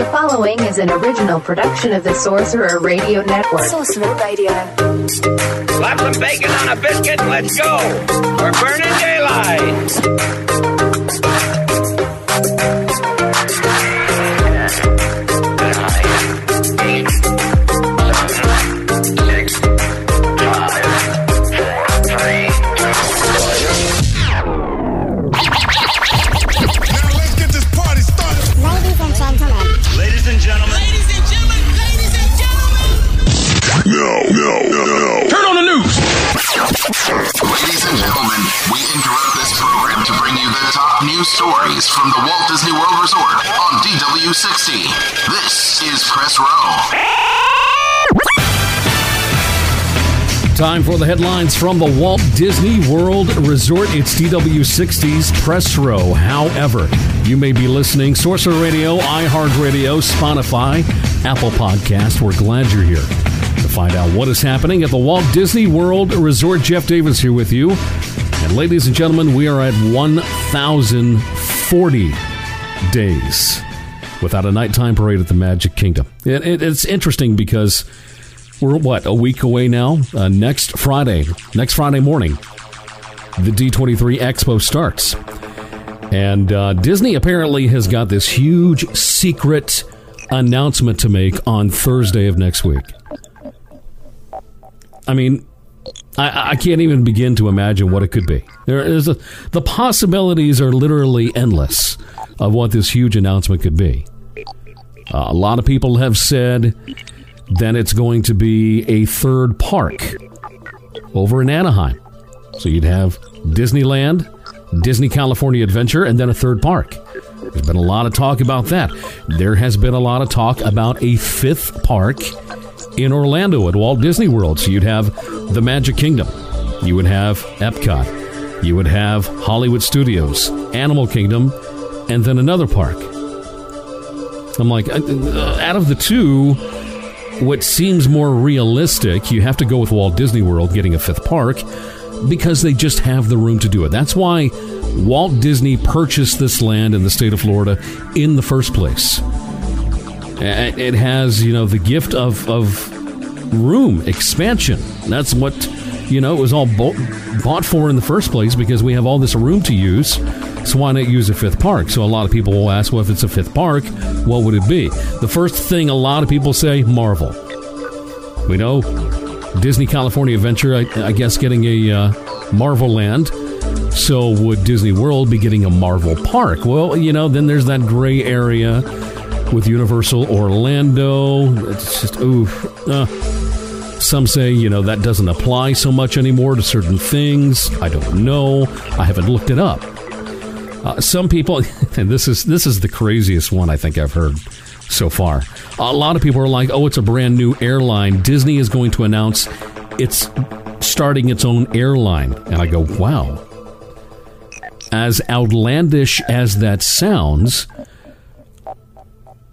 The following is an original production of the Sorcerer Radio Network. Sorcerer Radio. Slap some bacon on a biscuit and let's go. We're burning daylight. We interrupt this program to bring you the top news stories from the Walt Disney World Resort on DW60. This is Press Row. Time for the headlines from the Walt Disney World Resort. It's DW60's Press Row. However, you may be listening Sorcerer Radio, iHeartRadio, Spotify, Apple Podcast. We're glad you're here find out what is happening at the Walt Disney World Resort. Jeff Davis here with you. And ladies and gentlemen, we are at 1,040 days without a nighttime parade at the Magic Kingdom. It, it, it's interesting because we're what a week away now. Uh, next Friday, next Friday morning, the D23 Expo starts, and uh, Disney apparently has got this huge secret announcement to make on Thursday of next week. I mean, I, I can't even begin to imagine what it could be. There is a, the possibilities are literally endless of what this huge announcement could be. Uh, a lot of people have said then it's going to be a third park over in Anaheim. So you'd have Disneyland, Disney California Adventure, and then a third park. There's been a lot of talk about that. There has been a lot of talk about a fifth park in Orlando at Walt Disney World. So you'd have the Magic Kingdom, you would have Epcot, you would have Hollywood Studios, Animal Kingdom, and then another park. I'm like, uh, uh, out of the two, what seems more realistic, you have to go with Walt Disney World getting a fifth park because they just have the room to do it. That's why Walt Disney purchased this land in the state of Florida in the first place. It has, you know, the gift of, of room expansion. That's what, you know, it was all bo- bought for in the first place because we have all this room to use. So why not use a fifth park? So a lot of people will ask, well, if it's a fifth park, what would it be? The first thing a lot of people say, Marvel. We know Disney California Adventure, I, I guess, getting a uh, Marvel Land. So would Disney World be getting a Marvel Park? Well, you know, then there's that gray area with Universal Orlando. It's just, oof. Uh, some say, you know, that doesn't apply so much anymore to certain things. I don't know. I haven't looked it up. Uh, some people, and this is this is the craziest one I think I've heard so far. A lot of people are like, "Oh, it's a brand new airline. Disney is going to announce it's starting its own airline." And I go, "Wow." As outlandish as that sounds,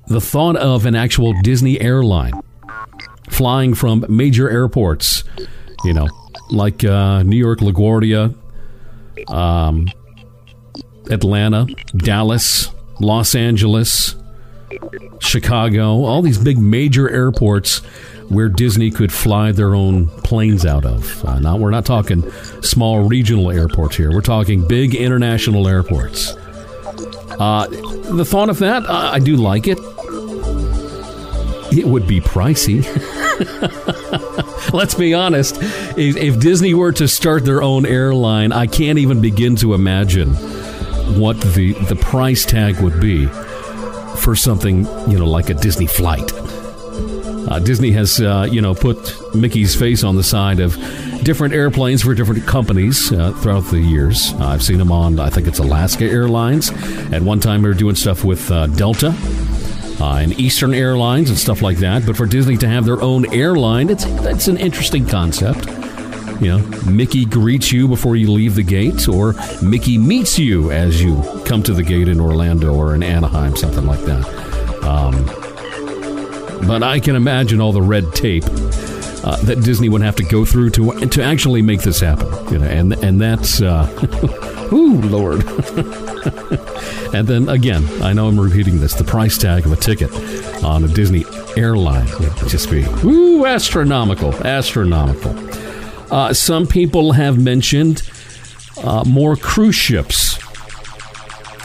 the thought of an actual Disney airline flying from major airports, you know, like uh, New York LaGuardia, um, Atlanta, Dallas, Los Angeles, Chicago, all these big major airports where Disney could fly their own planes out of. Uh, now, we're not talking small regional airports here. We're talking big international airports. Uh, the thought of that, uh, I do like it. It would be pricey. Let's be honest. If, if Disney were to start their own airline, I can't even begin to imagine what the the price tag would be for something you know like a Disney flight. Uh, Disney has uh, you know put Mickey's face on the side of different airplanes for different companies uh, throughout the years. I've seen them on I think it's Alaska Airlines. At one time, they were doing stuff with uh, Delta. Uh, and Eastern Airlines and stuff like that. But for Disney to have their own airline, it's that's an interesting concept. You know, Mickey greets you before you leave the gate, or Mickey meets you as you come to the gate in Orlando or in Anaheim, something like that. Um, but I can imagine all the red tape uh, that Disney would have to go through to to actually make this happen. You know, and and that's, uh, ooh, Lord. and then again, I know I'm repeating this. The price tag of a ticket on a Disney airline would just be ooh astronomical, astronomical. Uh, some people have mentioned uh, more cruise ships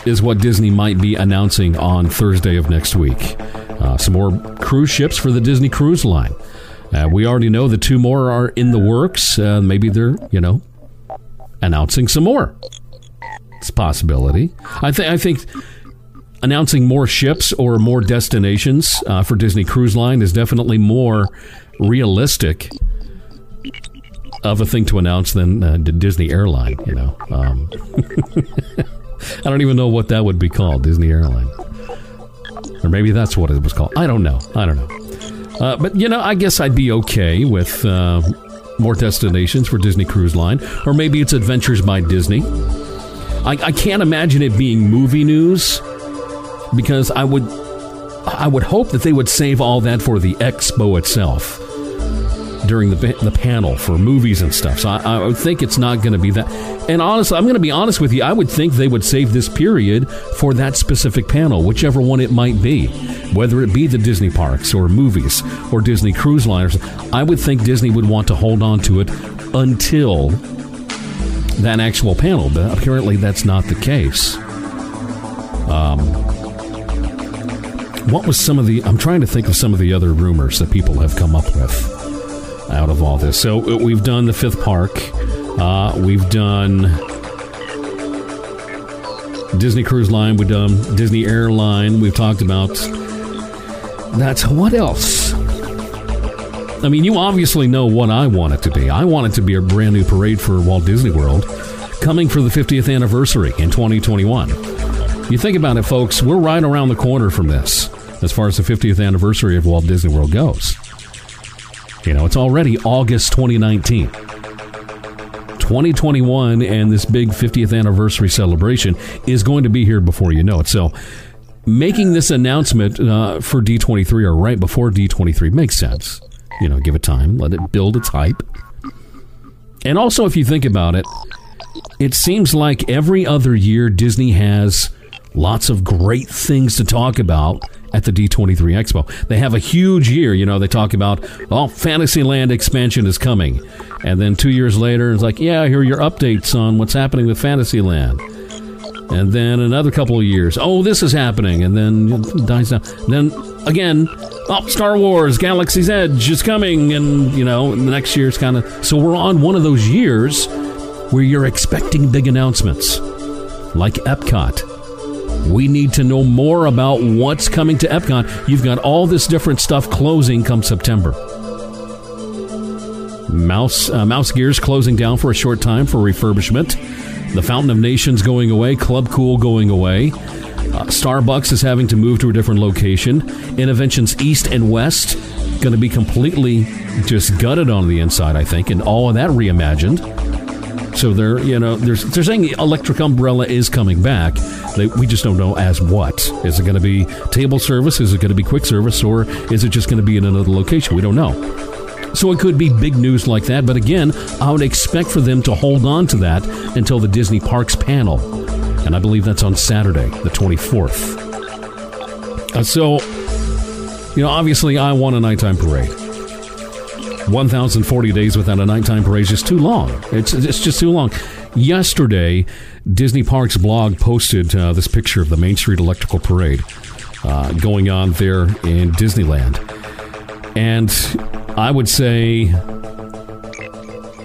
is what Disney might be announcing on Thursday of next week. Uh, some more cruise ships for the Disney Cruise Line. Uh, we already know the two more are in the works. Uh, maybe they're, you know, announcing some more. It's a possibility. I, th- I think announcing more ships or more destinations uh, for Disney Cruise Line is definitely more realistic of a thing to announce than uh, Disney Airline. You know, um, I don't even know what that would be called, Disney Airline, or maybe that's what it was called. I don't know. I don't know. Uh, but you know, I guess I'd be okay with uh, more destinations for Disney Cruise Line, or maybe it's Adventures by Disney. I, I can't imagine it being movie news because I would, I would hope that they would save all that for the expo itself during the the panel for movies and stuff. So I, I think it's not going to be that. And honestly, I'm going to be honest with you. I would think they would save this period for that specific panel, whichever one it might be, whether it be the Disney parks or movies or Disney cruise liners. I would think Disney would want to hold on to it until that actual panel. But apparently, that's not the case. Um, what was some of the? I'm trying to think of some of the other rumors that people have come up with out of all this. So uh, we've done the fifth park. Uh, we've done Disney Cruise Line. We've done Disney Airline. We've talked about that's what else. I mean, you obviously know what I want it to be. I want it to be a brand new parade for Walt Disney World coming for the 50th anniversary in 2021. You think about it, folks, we're right around the corner from this as far as the 50th anniversary of Walt Disney World goes. You know, it's already August 2019. 2021 and this big 50th anniversary celebration is going to be here before you know it. So, making this announcement uh, for D23 or right before D23 makes sense. You know, give it time, let it build its hype. And also, if you think about it, it seems like every other year Disney has lots of great things to talk about at the D23 Expo. They have a huge year. You know, they talk about, oh, Fantasyland expansion is coming. And then two years later, it's like, yeah, here are your updates on what's happening with Fantasyland. And then another couple of years, oh, this is happening. And then dies down. Then again, oh, Star Wars, Galaxy's Edge is coming. And, you know, the next year's kind of. So we're on one of those years where you're expecting big announcements, like Epcot we need to know more about what's coming to Epcot. You've got all this different stuff closing come September. Mouse uh, Mouse Gears closing down for a short time for refurbishment. The Fountain of Nations going away. Club Cool going away. Uh, Starbucks is having to move to a different location. Innoventions East and West going to be completely just gutted on the inside, I think, and all of that reimagined. So they're you know they're, they're saying Electric Umbrella is coming back. They, we just don't know as what. Is it going to be table service? Is it going to be quick service? Or is it just going to be in another location? We don't know. So it could be big news like that. But again, I would expect for them to hold on to that until the Disney Parks panel. And I believe that's on Saturday, the 24th. Uh, so, you know, obviously I want a nighttime parade. 1,040 days without a nighttime parade is just too long. It's, it's just too long. Yesterday, Disney Parks blog posted uh, this picture of the Main Street Electrical Parade uh, going on there in Disneyland. And I would say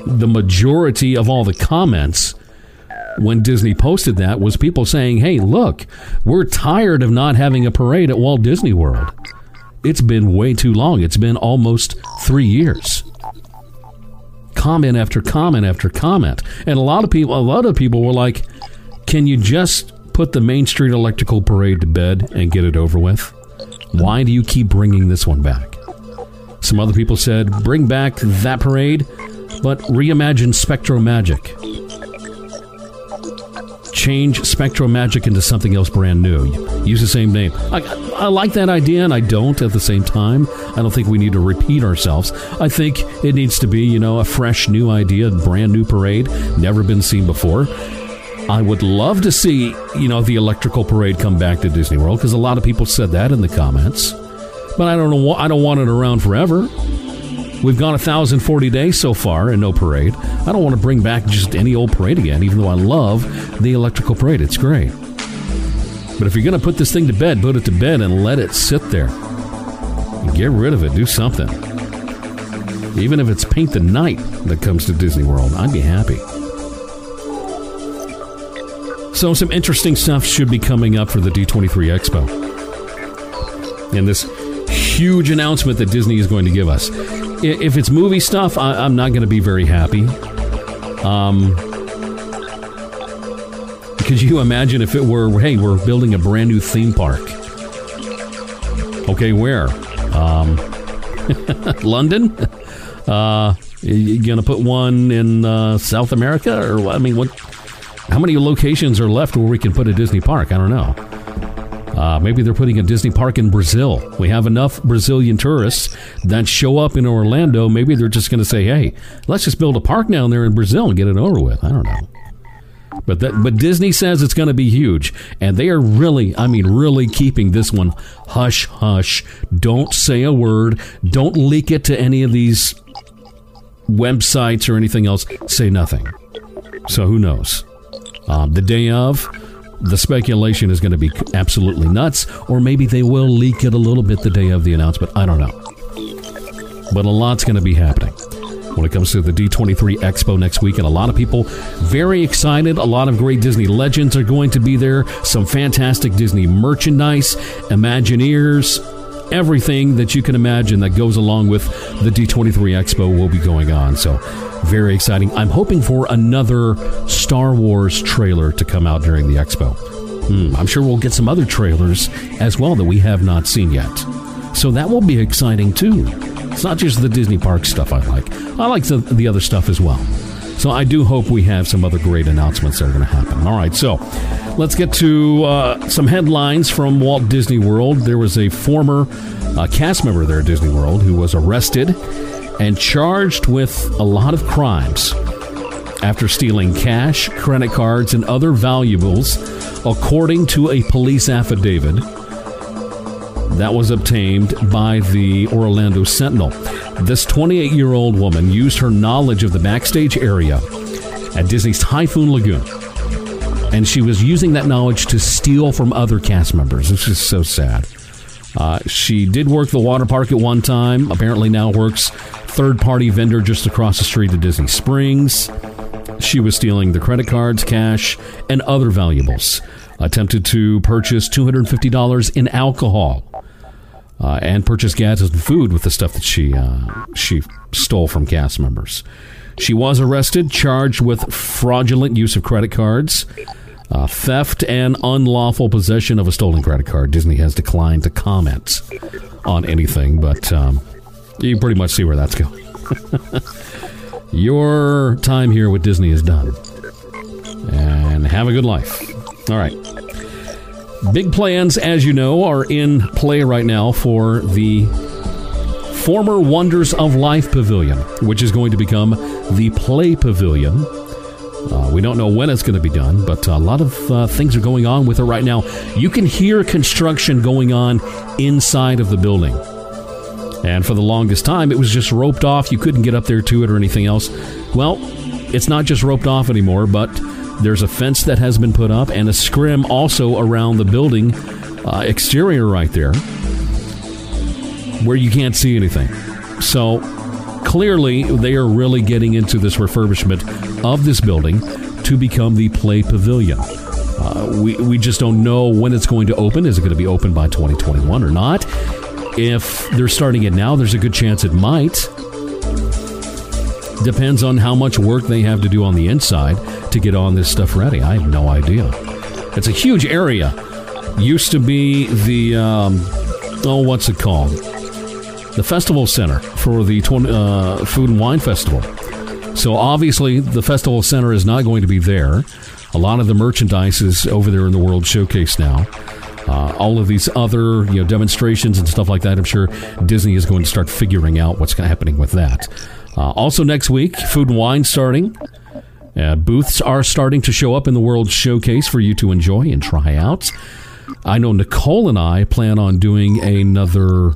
the majority of all the comments when Disney posted that was people saying, hey, look, we're tired of not having a parade at Walt Disney World. It's been way too long. It's been almost three years. Comment after comment after comment. And a lot of people a lot of people were like, Can you just put the Main Street Electrical Parade to bed and get it over with? Why do you keep bringing this one back? Some other people said, bring back that parade, but reimagine Spectro Magic. Change Spectro Magic into something else brand new. Use the same name. I, I like that idea, and I don't at the same time. I don't think we need to repeat ourselves. I think it needs to be, you know, a fresh new idea, brand new parade, never been seen before. I would love to see, you know, the electrical parade come back to Disney World because a lot of people said that in the comments. But I don't know. I don't want it around forever. We've gone 1,040 days so far and no parade. I don't want to bring back just any old parade again, even though I love the electrical parade. It's great. But if you're going to put this thing to bed, put it to bed and let it sit there. Get rid of it. Do something. Even if it's paint the night that comes to Disney World, I'd be happy. So, some interesting stuff should be coming up for the D23 Expo. And this huge announcement that Disney is going to give us. If it's movie stuff, I, am not going to be very happy. Um, could you imagine if it were, hey, we're building a brand new theme park? Okay, where? Um, London? Uh, you gonna put one in uh, South America, or I mean, what? How many locations are left where we can put a Disney park? I don't know. Uh, maybe they're putting a Disney park in Brazil. We have enough Brazilian tourists that show up in Orlando. Maybe they're just going to say, "Hey, let's just build a park down there in Brazil and get it over with." I don't know. But that, but Disney says it's going to be huge, and they are really, I mean, really keeping this one hush hush. Don't say a word. Don't leak it to any of these websites or anything else. Say nothing. So who knows? Um, the day of, the speculation is going to be absolutely nuts, or maybe they will leak it a little bit the day of the announcement. I don't know. But a lot's going to be happening when it comes to the D23 Expo next week, and a lot of people very excited. A lot of great Disney legends are going to be there, some fantastic Disney merchandise, Imagineers, everything that you can imagine that goes along with the D23 Expo will be going on. So, very exciting. I'm hoping for another Star Wars trailer to come out during the expo. Hmm, I'm sure we'll get some other trailers as well that we have not seen yet. So that will be exciting too. It's not just the Disney park stuff I like. I like the, the other stuff as well. So I do hope we have some other great announcements that are going to happen. All right, so let's get to uh, some headlines from Walt Disney World. There was a former uh, cast member there at Disney World who was arrested and charged with a lot of crimes after stealing cash, credit cards, and other valuables, according to a police affidavit that was obtained by the Orlando Sentinel. This 28 year old woman used her knowledge of the backstage area at Disney's Typhoon Lagoon. And she was using that knowledge to steal from other cast members. This is so sad. Uh, she did work the water park at one time. Apparently now works third party vendor just across the street at Disney Springs. She was stealing the credit cards, cash, and other valuables. Attempted to purchase $250 in alcohol uh, and purchase gas and food with the stuff that she uh, she stole from cast members. She was arrested, charged with fraudulent use of credit cards, uh, theft, and unlawful possession of a stolen credit card. Disney has declined to comment on anything, but um, you pretty much see where that's going. Your time here with Disney is done. And have a good life. All right. Big plans, as you know, are in play right now for the former Wonders of Life Pavilion, which is going to become the Play Pavilion. Uh, we don't know when it's going to be done, but a lot of uh, things are going on with it right now. You can hear construction going on inside of the building. And for the longest time, it was just roped off. You couldn't get up there to it or anything else. Well, it's not just roped off anymore, but there's a fence that has been put up and a scrim also around the building uh, exterior right there where you can't see anything. So clearly, they are really getting into this refurbishment of this building to become the Play Pavilion. Uh, we, we just don't know when it's going to open. Is it going to be open by 2021 or not? If they're starting it now, there's a good chance it might. Depends on how much work they have to do on the inside to get all this stuff ready. I have no idea. It's a huge area. Used to be the um, oh, what's it called? The festival center for the 20, uh, Food and Wine Festival. So obviously, the festival center is not going to be there. A lot of the merchandise is over there in the World Showcase now. Uh, all of these other you know demonstrations and stuff like that. I'm sure Disney is going to start figuring out what's happening with that. Uh, also next week, food and wine starting. Uh, booths are starting to show up in the World Showcase for you to enjoy and try out. I know Nicole and I plan on doing another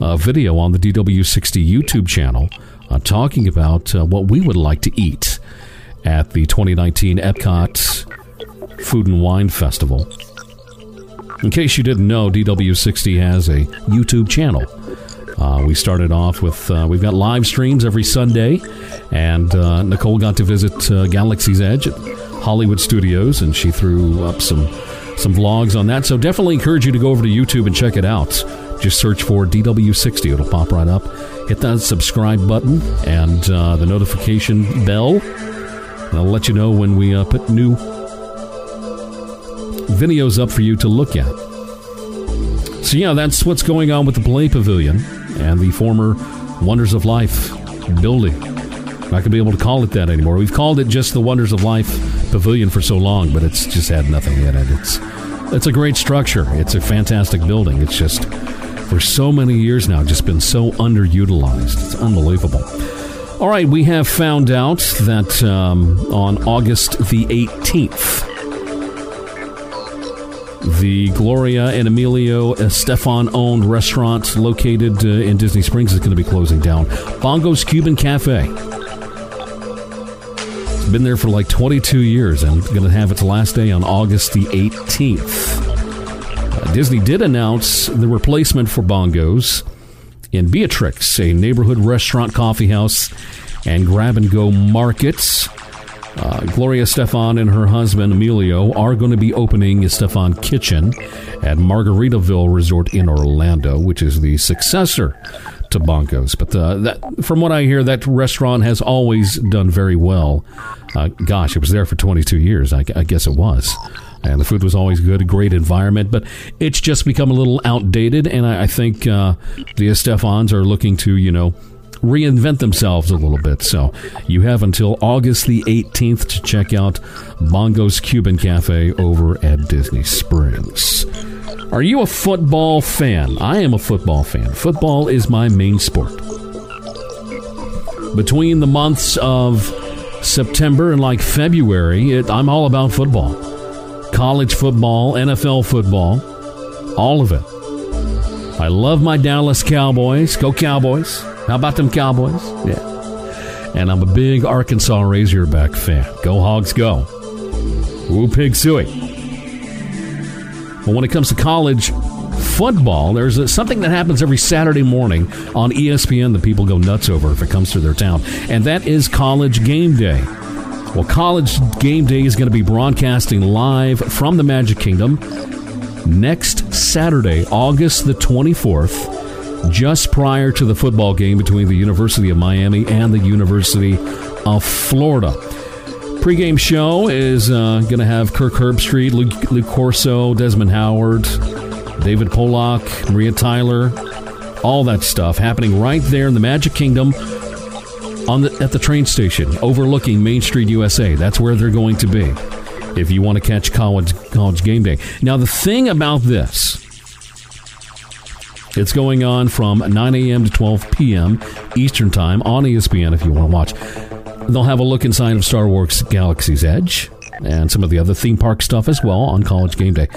uh, video on the DW60 YouTube channel uh, talking about uh, what we would like to eat at the 2019 Epcot Food and Wine Festival. In case you didn't know, DW60 has a YouTube channel. Uh, we started off with uh, we've got live streams every Sunday, and uh, Nicole got to visit uh, Galaxy's Edge at Hollywood Studios, and she threw up some some vlogs on that. So definitely encourage you to go over to YouTube and check it out. Just search for DW60; it'll pop right up. Hit that subscribe button and uh, the notification bell. And I'll let you know when we uh, put new videos up for you to look at. So, yeah, that's what's going on with the Play Pavilion and the former Wonders of Life building. Not going to be able to call it that anymore. We've called it just the Wonders of Life Pavilion for so long, but it's just had nothing in it. It's it's a great structure. It's a fantastic building. It's just for so many years now just been so underutilized. It's unbelievable. All right, we have found out that um, on August the 18th, the Gloria and Emilio Estefan owned restaurant located uh, in Disney Springs is going to be closing down. Bongo's Cuban Cafe. It's been there for like 22 years and going to have its last day on August the 18th. Uh, Disney did announce the replacement for Bongo's in Beatrix, a neighborhood restaurant, coffee house, and grab and go markets. Uh, Gloria Estefan and her husband Emilio are going to be opening Estefan Kitchen at Margaritaville Resort in Orlando, which is the successor to Bongo's. But uh, that, from what I hear, that restaurant has always done very well. Uh, gosh, it was there for 22 years. I, I guess it was. And the food was always good, great environment, but it's just become a little outdated. And I, I think uh, the Estefans are looking to, you know, reinvent themselves a little bit. So you have until August the 18th to check out Bongo's Cuban Cafe over at Disney Springs. Are you a football fan? I am a football fan. Football is my main sport. Between the months of September and like February, it, I'm all about football. College football, NFL football, all of it. I love my Dallas Cowboys. Go Cowboys. How about them Cowboys? Yeah. And I'm a big Arkansas Razorback fan. Go Hogs, go. Woo Pig Sooie. But when it comes to college football, there's a, something that happens every Saturday morning on ESPN that people go nuts over if it comes to their town, and that is College Game Day. Well, College Game Day is going to be broadcasting live from the Magic Kingdom next Saturday, August the 24th, just prior to the football game between the University of Miami and the University of Florida. Pre-game show is uh, going to have Kirk Herbstreit, Luke, Luke Corso, Desmond Howard, David Pollack, Maria Taylor, all that stuff happening right there in the Magic Kingdom on the, at the train station overlooking Main Street, USA. That's where they're going to be if you want to catch college college game day. Now the thing about this, it's going on from 9 a.m. to 12 p.m. Eastern Time on ESPN if you want to watch. They'll have a look inside of Star Wars Galaxy's Edge and some of the other theme park stuff as well on college game day.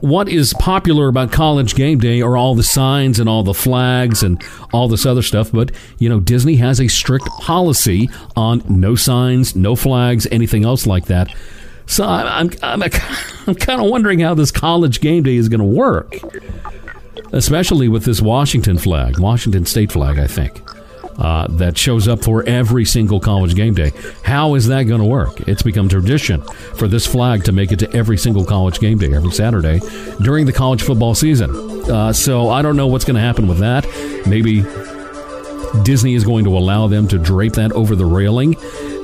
What is popular about college game day are all the signs and all the flags and all this other stuff, but you know, Disney has a strict policy on no signs, no flags, anything else like that. So I'm I'm, I'm, I'm kind of wondering how this college game day is going to work, especially with this Washington flag, Washington State flag, I think, uh, that shows up for every single college game day. How is that going to work? It's become tradition for this flag to make it to every single college game day every Saturday during the college football season. Uh, so I don't know what's going to happen with that. Maybe Disney is going to allow them to drape that over the railing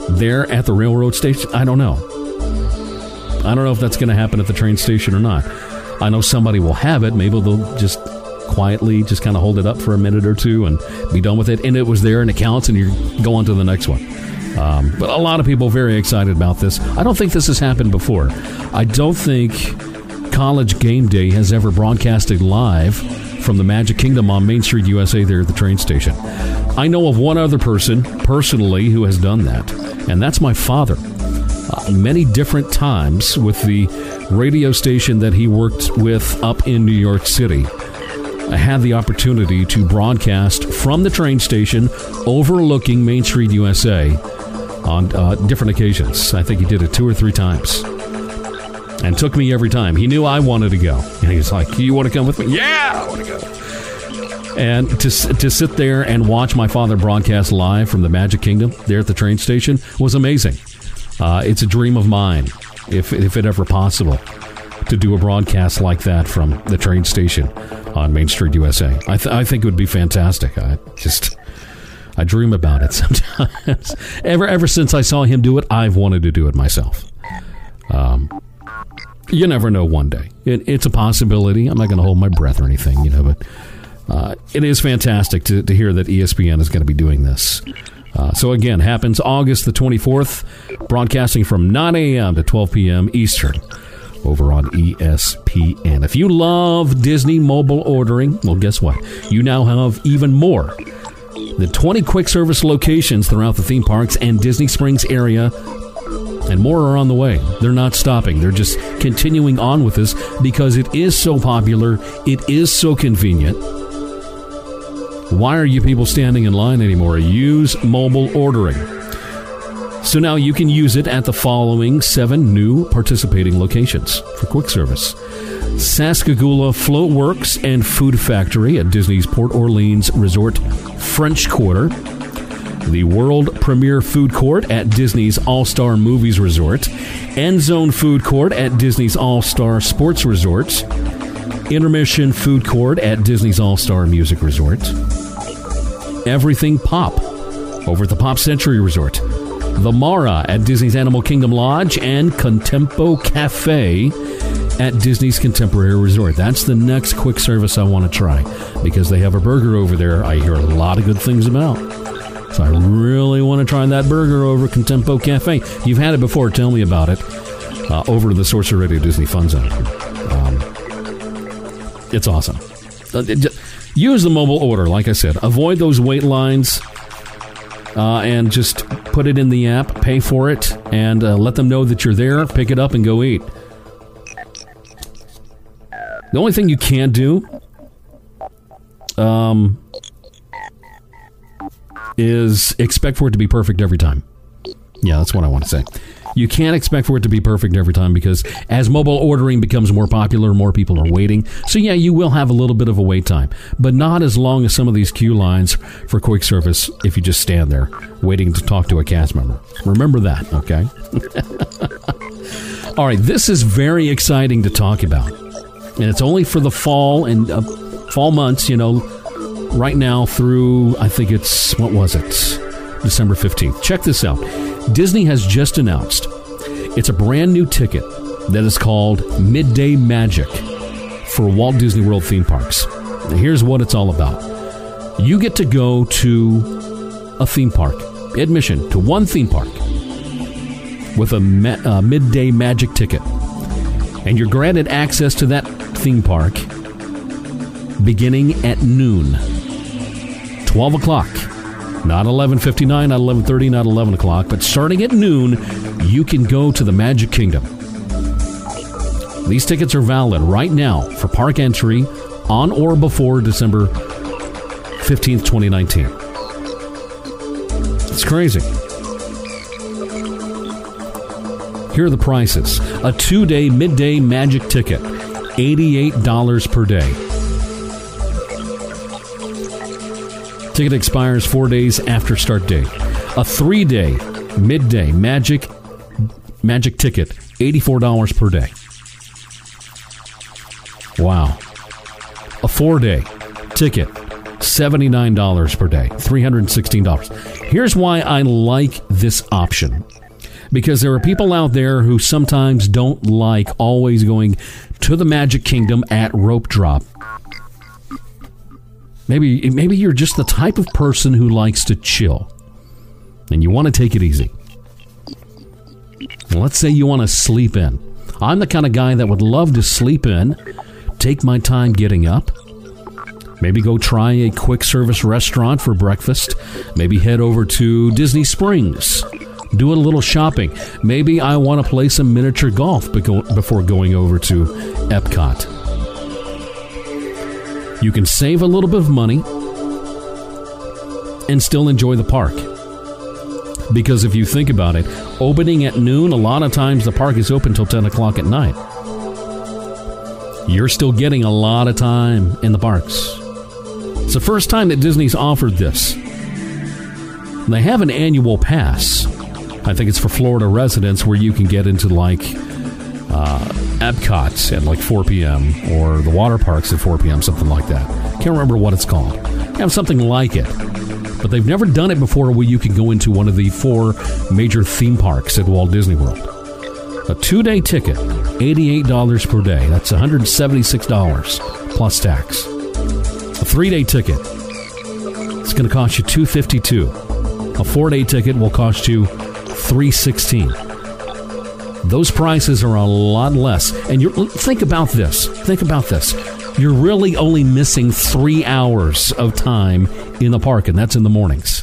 there at the railroad station. I don't know. I don't know if that's going to happen at the train station or not. I know somebody will have it. Maybe they'll just quietly just kind of hold it up for a minute or two and be done with it. And it was there and it counts, and you go on to the next one. Um, but a lot of people very excited about this. I don't think this has happened before. I don't think College Game Day has ever broadcasted live from the Magic Kingdom on Main Street, USA, there at the train station. I know of one other person personally who has done that, and that's my father. Uh, many different times with the radio station that he worked with up in New York City. I had the opportunity to broadcast from the train station overlooking Main Street, USA on uh, different occasions. I think he did it two or three times. And took me every time. He knew I wanted to go. And he's like, You want to come with me? Yeah, I want to go. And to, to sit there and watch my father broadcast live from the Magic Kingdom there at the train station was amazing. Uh, it's a dream of mine, if, if it ever possible, to do a broadcast like that from the train station on Main Street, USA. I, th- I think it would be fantastic. I just. I dream about it sometimes. ever ever since I saw him do it, I've wanted to do it myself. Um, you never know. One day, it, it's a possibility. I'm not going to hold my breath or anything, you know, but uh, it is fantastic to, to hear that ESPN is going to be doing this. Uh, so again, happens August the 24th, broadcasting from 9 a.m. to 12 p.m. Eastern over on ESPN. If you love Disney mobile ordering, well, guess what? You now have even more the 20 quick service locations throughout the theme parks and Disney Springs area. And more are on the way. They're not stopping. They're just continuing on with this because it is so popular. It is so convenient. Why are you people standing in line anymore? Use mobile ordering. So now you can use it at the following seven new participating locations for quick service. Sassagoula Floatworks and Food Factory at Disney's Port Orleans Resort French Quarter. The world premiere food court at Disney's All Star Movies Resort. End Zone Food Court at Disney's All Star Sports Resort. Intermission Food Court at Disney's All Star Music Resort. Everything Pop over at the Pop Century Resort. The Mara at Disney's Animal Kingdom Lodge and Contempo Cafe at Disney's Contemporary Resort. That's the next quick service I want to try because they have a burger over there I hear a lot of good things about. So I really want to try that burger over Contempo Cafe. You've had it before, tell me about it. Uh, over to the Sorcerer Radio Disney Fun Zone. Um, it's awesome. Uh, it ju- use the mobile order, like I said. Avoid those wait lines uh, and just put it in the app, pay for it, and uh, let them know that you're there. Pick it up and go eat. The only thing you can't do um, is expect for it to be perfect every time. Yeah, that's what I want to say. You can't expect for it to be perfect every time because as mobile ordering becomes more popular, more people are waiting. So, yeah, you will have a little bit of a wait time, but not as long as some of these queue lines for quick service if you just stand there waiting to talk to a cast member. Remember that, okay? All right, this is very exciting to talk about. And it's only for the fall and uh, fall months, you know, right now through, I think it's, what was it? December 15th. Check this out. Disney has just announced it's a brand new ticket that is called Midday Magic for Walt Disney World theme parks. Now, here's what it's all about you get to go to a theme park, admission to one theme park with a ma- uh, midday magic ticket. And you're granted access to that theme park beginning at noon. 12 o'clock. Not 11.59, not 11.30, not 11 o'clock, but starting at noon, you can go to the Magic Kingdom. These tickets are valid right now for park entry on or before December 15th, 2019. It's crazy. Here are the prices. A two day midday magic ticket, $88 per day. Ticket expires four days after start date. A three day midday magic magic ticket, $84 per day. Wow. A four day ticket, $79 per day, $316. Here's why I like this option because there are people out there who sometimes don't like always going to the Magic Kingdom at rope drop. Maybe maybe you're just the type of person who likes to chill and you want to take it easy. Let's say you want to sleep in. I'm the kind of guy that would love to sleep in, take my time getting up, maybe go try a quick service restaurant for breakfast, maybe head over to Disney Springs, do a little shopping. Maybe I want to play some miniature golf before going over to Epcot. You can save a little bit of money and still enjoy the park. Because if you think about it, opening at noon, a lot of times the park is open till 10 o'clock at night. You're still getting a lot of time in the parks. It's the first time that Disney's offered this. They have an annual pass. I think it's for Florida residents where you can get into like uh, Epcot at like 4 p.m. or the water parks at 4 p.m., something like that. Can't remember what it's called. They have something like it but they've never done it before where you can go into one of the four major theme parks at Walt Disney World. A two day ticket, $88 per day. That's $176 plus tax. A three day ticket, it's going to cost you 252. A four day ticket will cost you $316. Those prices are a lot less. And you think about this. Think about this you're really only missing three hours of time in the park, and that's in the mornings.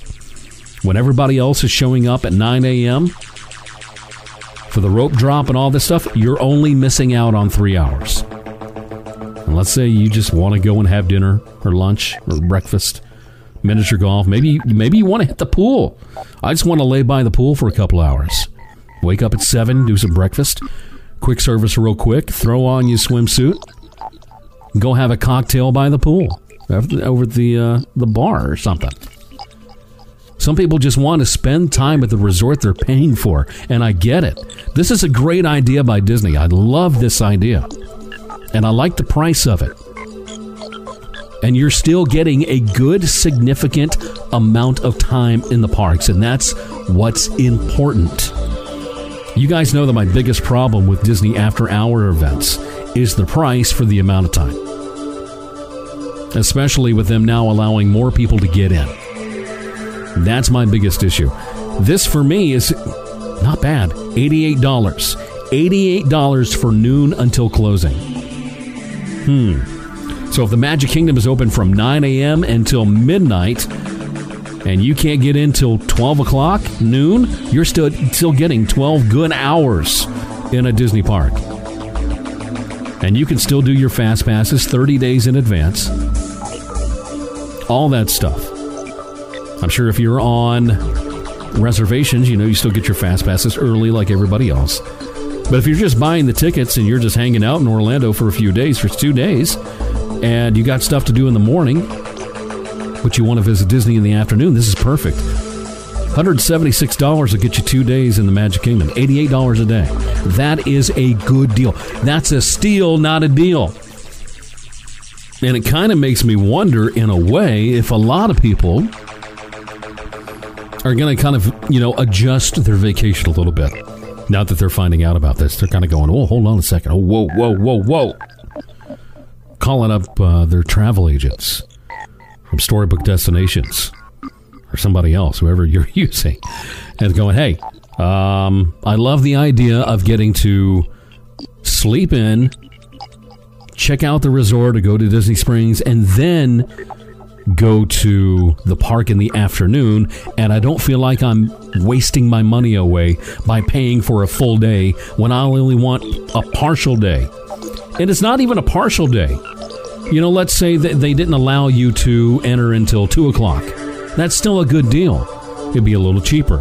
When everybody else is showing up at 9 a.m. for the rope drop and all this stuff, you're only missing out on three hours. And let's say you just want to go and have dinner or lunch or breakfast, miniature golf. Maybe maybe you want to hit the pool. I just want to lay by the pool for a couple hours. Wake up at seven, do some breakfast, quick service real quick, throw on your swimsuit, go have a cocktail by the pool over the uh, the bar or something. Some people just want to spend time at the resort they're paying for, and I get it. This is a great idea by Disney. I love this idea. And I like the price of it. And you're still getting a good, significant amount of time in the parks, and that's what's important. You guys know that my biggest problem with Disney after hour events is the price for the amount of time. Especially with them now allowing more people to get in. That's my biggest issue. This for me is not bad. $88. $88 for noon until closing. Hmm. So if the Magic Kingdom is open from 9 a.m. until midnight, and you can't get in till 12 o'clock noon, you're still still getting 12 good hours in a Disney park. And you can still do your fast passes 30 days in advance. All that stuff. I'm sure if you're on reservations, you know you still get your fast passes early like everybody else. But if you're just buying the tickets and you're just hanging out in Orlando for a few days, for two days, and you got stuff to do in the morning, but you want to visit Disney in the afternoon, this is perfect. $176 will get you two days in the Magic Kingdom, $88 a day. That is a good deal. That's a steal, not a deal. And it kind of makes me wonder, in a way, if a lot of people are going to kind of, you know, adjust their vacation a little bit. Now that they're finding out about this, they're kind of going, oh, hold on a second. Oh, whoa, whoa, whoa, whoa. Calling up uh, their travel agents from Storybook Destinations or somebody else, whoever you're using, and going, hey, um, I love the idea of getting to sleep in, check out the resort, or go to Disney Springs, and then go to the park in the afternoon. And I don't feel like I'm wasting my money away by paying for a full day when I only want a partial day. And it's not even a partial day. You know, let's say that they didn't allow you to enter until 2 o'clock that's still a good deal. It'd be a little cheaper.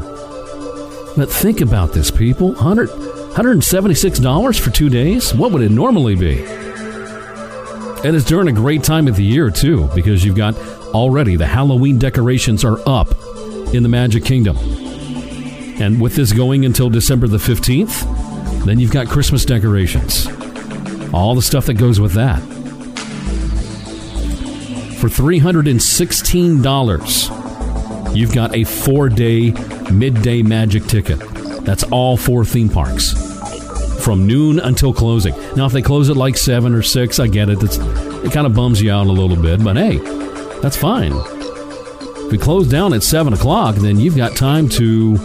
But think about this, people. 100 $176 for two days? What would it normally be? And it's during a great time of the year, too, because you've got already the Halloween decorations are up in the Magic Kingdom. And with this going until December the 15th, then you've got Christmas decorations. All the stuff that goes with that. For $316, you've got a four day midday magic ticket. That's all four theme parks from noon until closing. Now, if they close at like 7 or 6, I get it. It's, it kind of bums you out a little bit, but hey, That's fine. If we close down at 7 o'clock, then you've got time to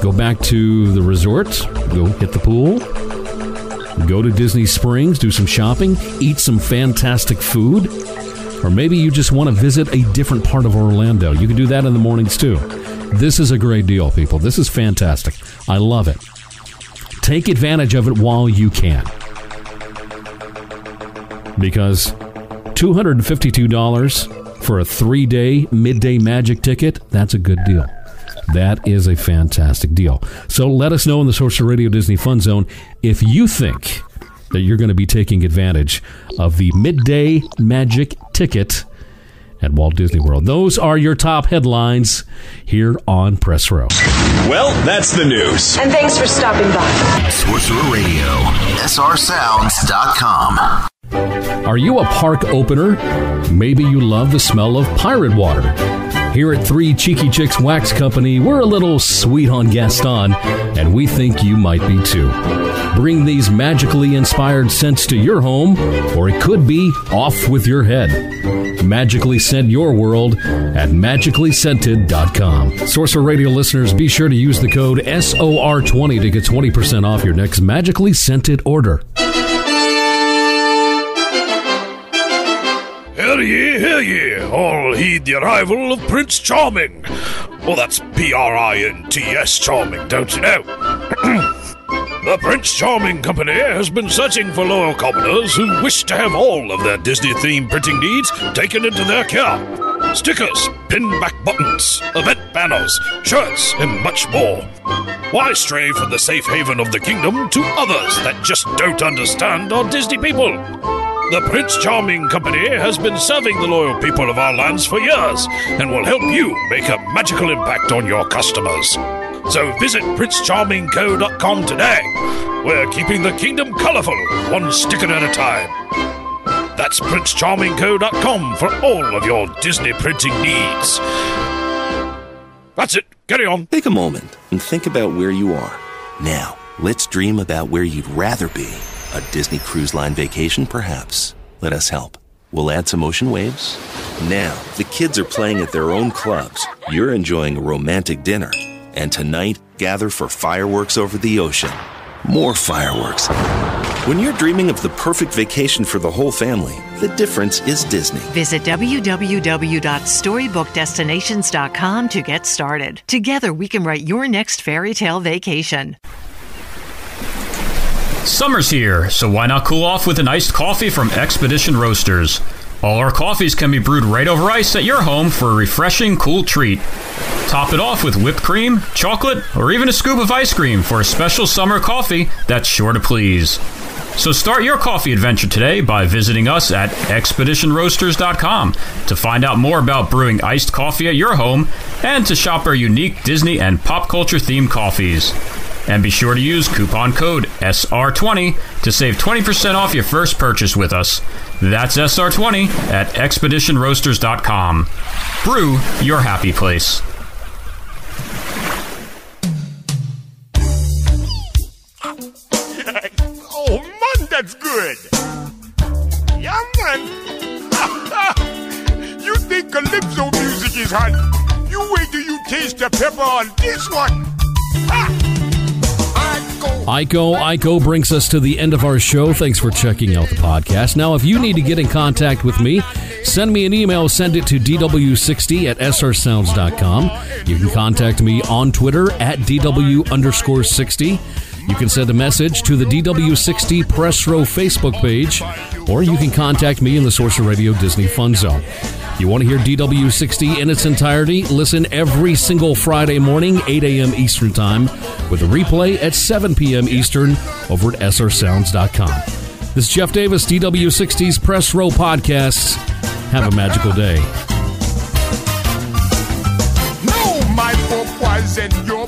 go back to the resort, go hit the pool, go to Disney Springs, do some shopping, eat some fantastic food, or maybe you just want to visit a different part of Orlando. You can do that in the mornings too. This is a great deal, people. This is fantastic. I love it. Take advantage of it while you can. Because $252 for a three day midday magic ticket, that's a good deal. That is a fantastic deal. So let us know in the Sorcerer Radio Disney Fun Zone if you think that you're going to be taking advantage of the midday magic ticket at Walt Disney World. Those are your top headlines here on Press Row. Well, that's the news. And thanks for stopping by. Sorcerer Radio, srsounds.com. Are you a park opener? Maybe you love the smell of pirate water. Here at Three Cheeky Chicks Wax Company, we're a little sweet on Gaston, and we think you might be too. Bring these magically inspired scents to your home, or it could be off with your head. Magically scent your world at magicallyscented.com. Sorcerer Radio listeners, be sure to use the code SOR20 to get 20% off your next magically scented order. Hear ye, hear ye, all heed the arrival of Prince Charming. Well, that's P R I N T S Charming, don't you know? the Prints Charming Company has been searching for loyal commoners who wish to have all of their Disney themed printing needs taken into their care. Stickers, pin back buttons, event banners, shirts, and much more. Why stray from the safe haven of the kingdom to others that just don't understand our Disney people? The Prints Charming Company has been serving the loyal people of our lands for years and will help you make a magical impact on your customers. So visit printscharmingco.com today. We're keeping the kingdom colorful, one sticker at a time. That's printscharmingco.com for all of your Disney printing needs. That's it. Carry on. Take a moment and think about where you are. Now, let's dream about where you'd rather be. A Disney Cruise Line vacation, perhaps. Let us help. We'll add some ocean waves. Now, the kids are playing at their own clubs. You're enjoying a romantic dinner. And tonight, gather for fireworks over the ocean. More fireworks. When you're dreaming of the perfect vacation for the whole family, the difference is Disney. Visit www.storybookdestinations.com to get started. Together, we can write your next fairy tale vacation. Summer's here, so why not cool off with an iced coffee from Expedition Roasters? All our coffees can be brewed right over ice at your home for a refreshing, cool treat. Top it off with whipped cream, chocolate, or even a scoop of ice cream for a special summer coffee that's sure to please. So start your coffee adventure today by visiting us at expeditionroasters.com to find out more about brewing iced coffee at your home and to shop our unique Disney and pop culture themed coffees. And be sure to use coupon code SR20 to save 20% off your first purchase with us. That's SR20 at expeditionroasters.com. Brew your happy place. oh man, that's good. Yeah, man. you think calypso music is hot? You wait till you taste the pepper on this one. Iko, Iko brings us to the end of our show. Thanks for checking out the podcast. Now, if you need to get in contact with me, send me an email. Send it to dw60 at srsounds.com. You can contact me on Twitter at dw underscore 60. You can send a message to the DW60 Press Row Facebook page, or you can contact me in the Sorcerer Radio Disney Fun Zone. You want to hear DW60 in its entirety? Listen every single Friday morning, 8 a.m. Eastern Time, with a replay at 7 p.m. Eastern over at srsounds.com. This is Jeff Davis, DW60's Press Row Podcasts. Have a magical day. No, my and your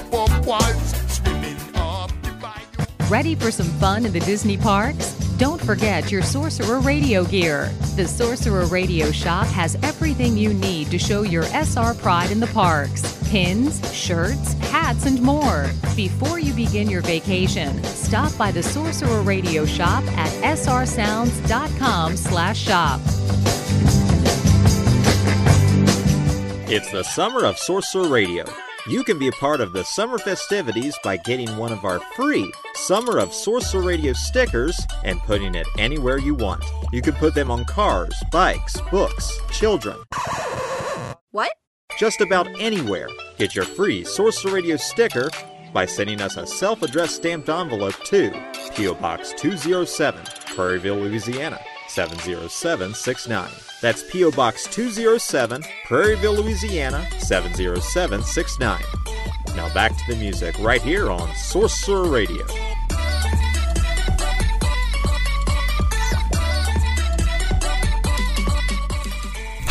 swimming up the bayou. Ready for some fun in the Disney parks? Don't forget your Sorcerer Radio gear. The Sorcerer Radio shop has everything you need to show your SR pride in the parks pins, shirts, hats, and more. Before you begin your vacation, stop by the Sorcerer Radio shop at srsounds.com slash shop. It's the summer of Sorcerer Radio. You can be a part of the summer festivities by getting one of our free Summer of Sorcerer Radio stickers and putting it anywhere you want. You can put them on cars, bikes, books, children. What? Just about anywhere. Get your free Sorcerer Radio sticker by sending us a self addressed stamped envelope to P.O. Box 207, Prairieville, Louisiana 70769. That's P.O. Box 207, Prairieville, Louisiana 70769. Now back to the music right here on Sorcerer Radio.